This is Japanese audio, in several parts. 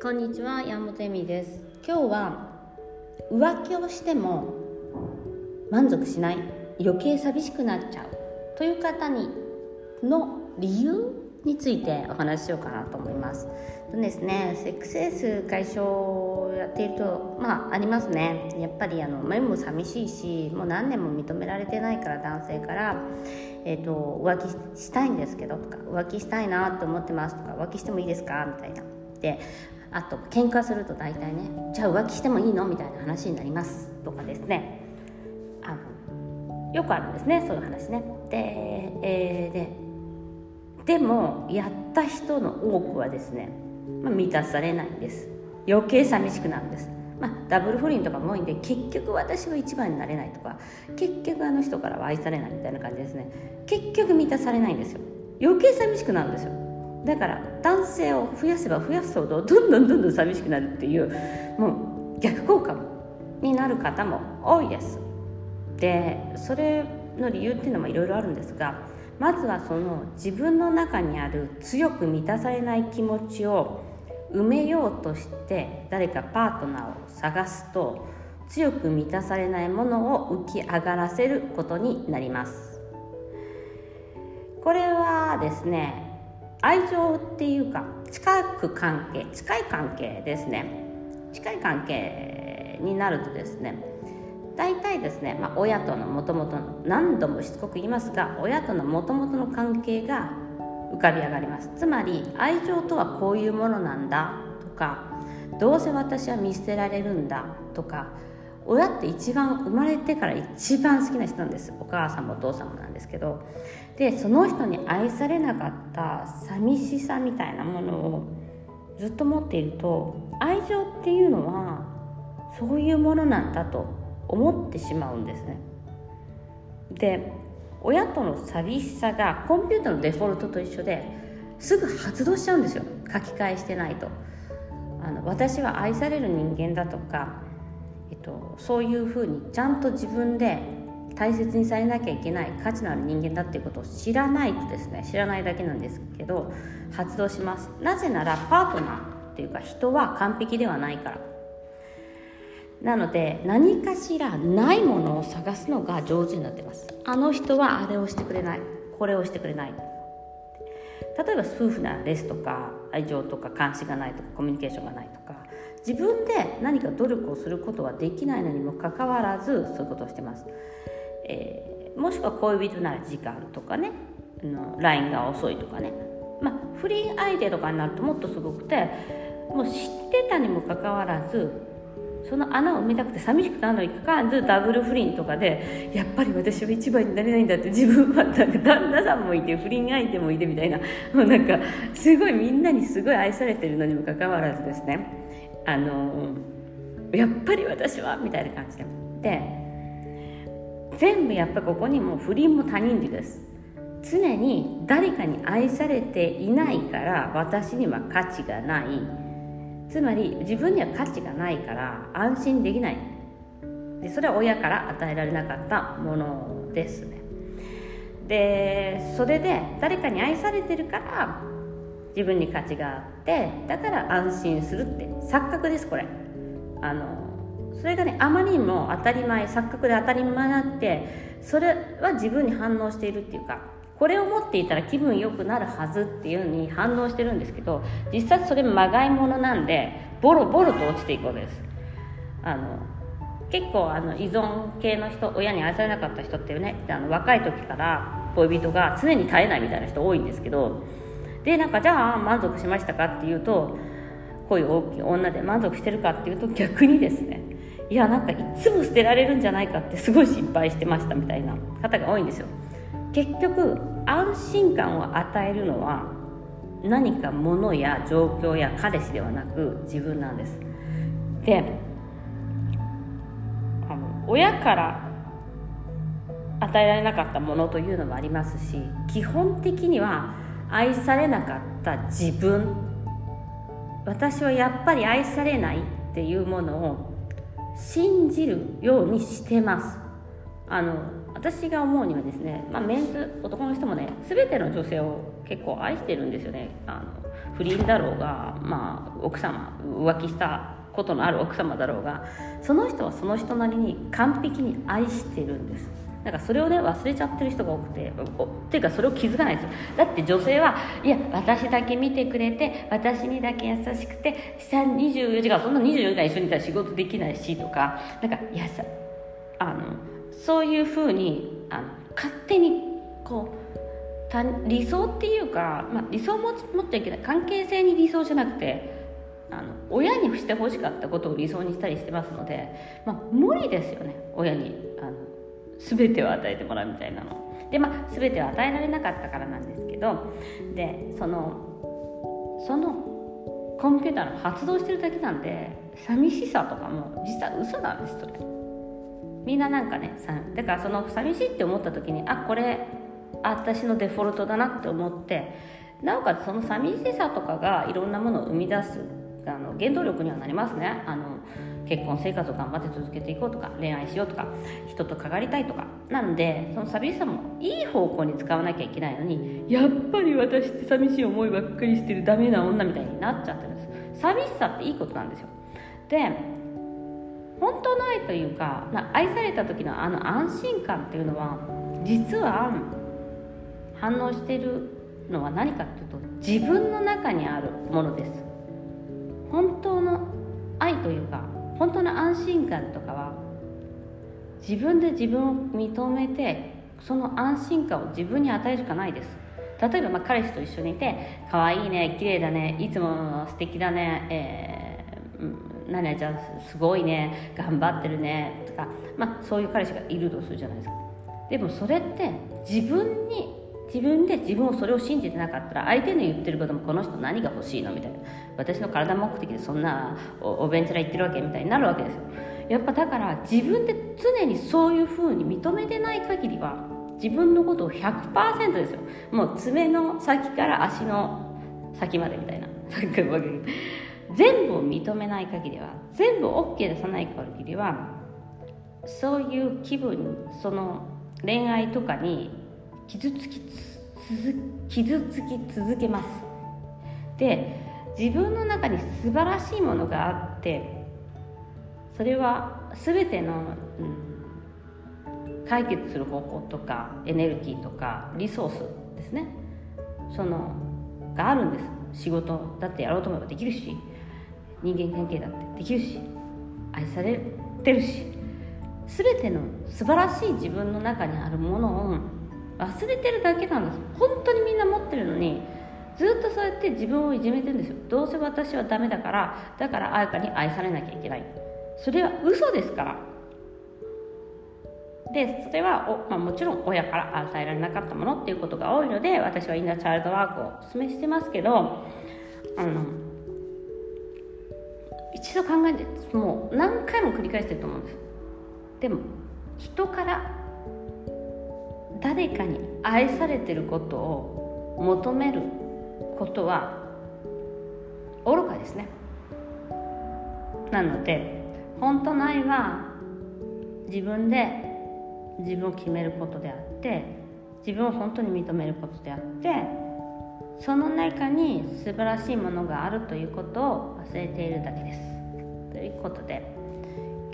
こんにちは山本恵美です。今日は浮気をしても満足しない余計寂しくなっちゃうという方にの理由についてお話ししようかなと思います。とですねセックスレス解消をやっているとまあありますね。やっぱりあの目も寂しいしもう何年も認められてないから男性からえーと、浮気したいんですけどとか浮気したいなと思ってますとか浮気してもいいですかみたいな。であと喧嘩すると大体ねじゃあ浮気してもいいの？みたいな話になります。とかですね。あのよくあるんですねそういう話ね。で,、えー、ででもやった人の多くはですね、まあ、満たされないんです。余計寂しくなるんです。まあ、ダブル不倫とかも多いんで結局私は一番になれないとか結局あの人からは愛されないみたいな感じですね。結局満たされないんですよ。余計寂しくなるんですよ。だから男性を増やせば増やすほどどんどんどんどん寂しくなるっていうもう逆効果になる方も多いです。でそれの理由っていうのもいろいろあるんですがまずはその自分の中にある強く満たされない気持ちを埋めようとして誰かパートナーを探すと強く満たされないものを浮き上がらせることになります。これはですね愛情っていうか近く関係近い関係ですね。近い関係になるとですね大体ですね、まあ、親とのもともと何度もしつこく言いますが親とのもともとの関係が浮かび上がります。つまり愛情とはこういうものなんだとかどうせ私は見捨てられるんだとか親って一番生まれてから一番好きな人なんです。お母さんもお父さんもなんですけどでその人に愛されなかった寂しさみたいなものをずっと持っていると愛情っていうのはそういうものなんだと思ってしまうんですね。で親との寂しさがコンピューターのデフォルトと一緒ですぐ発動しちゃうんですよ。書き換えしてないと。あの私は愛される人間だとか、えっと、そういうふうにちゃんと自分で大切にされなきゃいけない価値のある人間だっていうことを知らないとですね知らないだけなんですけど発動します。なぜならパートナーっていうか人は完璧ではないから。なので何かしらないものを探すのが上手になってます。あの人はあれをしてくれない。これをしてくれない。例えば夫婦ならですとか愛情とか監視がないとかコミュニケーションがないとか自分で何か努力をすることはできないのにもかかわらずそういうことをしてます、えー、もしくは恋人なら時間とかねの LINE が遅いとかね。まあ不倫相手とかになるともっとすごくてもう知ってたにもかかわらずその穴を埋めたくて寂しくなるのにかかわらずダブル不倫とかでやっぱり私は一番になれないんだって自分はなんか旦那さんもいて不倫相手もいてみたいなもうなんかすごいみんなにすごい愛されてるのにもかかわらずですね。あのやっぱり私はみたいな感じで。で全部やっぱここにも不倫も他人です。常に誰かに愛されていないから私には価値がない。つまり自分には価値がないから安心できない。でそれは親から与えられなかったものですね。でそれで誰かに愛されてるから自分に価値があってだから安心するって錯覚ですこれ。あのそれがねあまりにも当たり前錯覚で当たり前になってそれは自分に反応しているっていうかこれを持っていたら気分良くなるはずっていうに反応してるんですけど実際それまがいものなんでボロボロと落ちていくわけです。あの結構あの依存系の人親に愛されなかった人っていうねあの若い時から恋人が常に絶えないみたいな人多いんですけどでなんかじゃあ満足しましたかっていうと恋大きい女で満足してるかっていうと逆にですねいやなんかいつも捨てられるんじゃないかってすごい心配してましたみたいな方が多いんですよ。結局安心感を与えるのは何か物や状況や彼氏ではなく自分なんです。であの親から与えられなかったものというのもありますし基本的には愛されなかった自分私はやっぱり愛されないっていうものを信じるようにしてます。あの私が思うにはですね、まあ、メンズ男の人もね全ての女性を結構愛してるんですよね。あの不倫だろうが、まあ、奥様浮気したことのある奥様だろうがその人はその人なりに完璧に愛してるんです。だからそれをね忘れちゃってる人が多くてっていうかそれを気づかないですよ。だって女性はいや私だけ見てくれて私にだけ優しくて下24時間そんな24時間一緒にいたら仕事できないしとかなんかいやさあのそういうふうにあの勝手にこう理想っていうか、まあ、理想も持っちゃいけない。関係性に理想じゃなくてあの親にしてほしかったことを理想にしたりしてますので、まあ、無理ですよね。親にあの全てを与えてもらうみたいなの。でまあ全ては与えられなかったからなんですけどでそのそのコンピューターの発動してるだけなんで寂しさとかも実は嘘なんですそれ。みんななんかねさだからその寂しいって思った時にあこれ私のデフォルトだなって思ってなおかつその寂しさとかがいろんなものを生み出すあの原動力にはなりますねあの結婚生活を頑張って続けていこうとか恋愛しようとか人とかかりたいとか。なのでその寂しさもいい方向に使わなきゃいけないのにやっぱり私って寂しい思いばっかりしてるダメな女みたいになっちゃってるんです。寂しさっていいことなんですよ。で本当の愛というか、まあ、愛された時のあの安心感っていうのは実は反応してるのは何かっていうと自分の中にあるものです。本当の愛というか本当の安心感とかは自分で自分を認めてその安心感を自分に与えるしかないです。例えばま彼氏と一緒にいて可愛いね綺麗だねいつも素敵だね、えー、何々ちゃんすごいね頑張ってるねとか、まあ、そういう彼氏がいるとするじゃないですか。でもそれって自分に自分で自分をそれを信じてなかったら相手の言ってることもこの人何が欲しいのみたいな。私の体目的でそんなお弁当言ってるわけみたいになるわけですよ。やっぱだから自分で常にそういうふうに認めてない限りは自分のことを100%ですよ。もう爪の先から足の先までみたいな。全部を認めない限りは全部 OK 出さない限りはそういう気分その恋愛とかに傷つき傷つき続けます。で自分の中に素晴らしいものがあってそれは全ての、うん、解決する方法とかエネルギーとかリソースですね。そのがあるんです。仕事だってやろうと思えばできるし人間関係だってできるし愛されてるし。全ての素晴らしい自分の中にあるものを忘れてるだけなんです。本当にみんな持ってるのにずっとそうやって自分をいじめてるんですよ。どうせ私はダメだからだから彩香に愛されなきゃいけない。それは嘘ですから。でそれはお、まあ、もちろん親から与えられなかったものっていうことが多いので私はインナーチャイルドワークをお勧めしてますけどあの一度考えてもう何回も繰り返してると思うんです。でも人から誰かに愛されてることを求めることは愚かですね。なので本当の愛は自分で自分を決めることであって自分を本当に認めることであってその中に素晴らしいものがあるということを忘れているだけです。ということで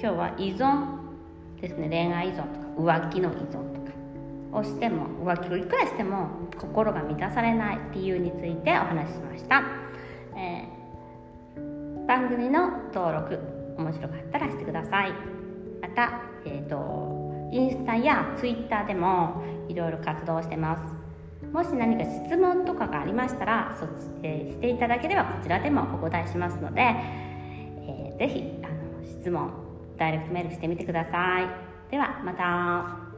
今日は依存ですね。恋愛依存とか浮気の依存とか。をしても浮気をいくらしても心が満たされない理由についてお話ししました、えー、番組の登録面白かったらしてください。また、えーと、インスタやツイッターでもいろいろ活動してます。もし何か質問とかがありましたらそっち、えー、していただければこちらでもお答えしますので、えー、ぜひあの質問ダイレクトメールしてみてください。ではまた。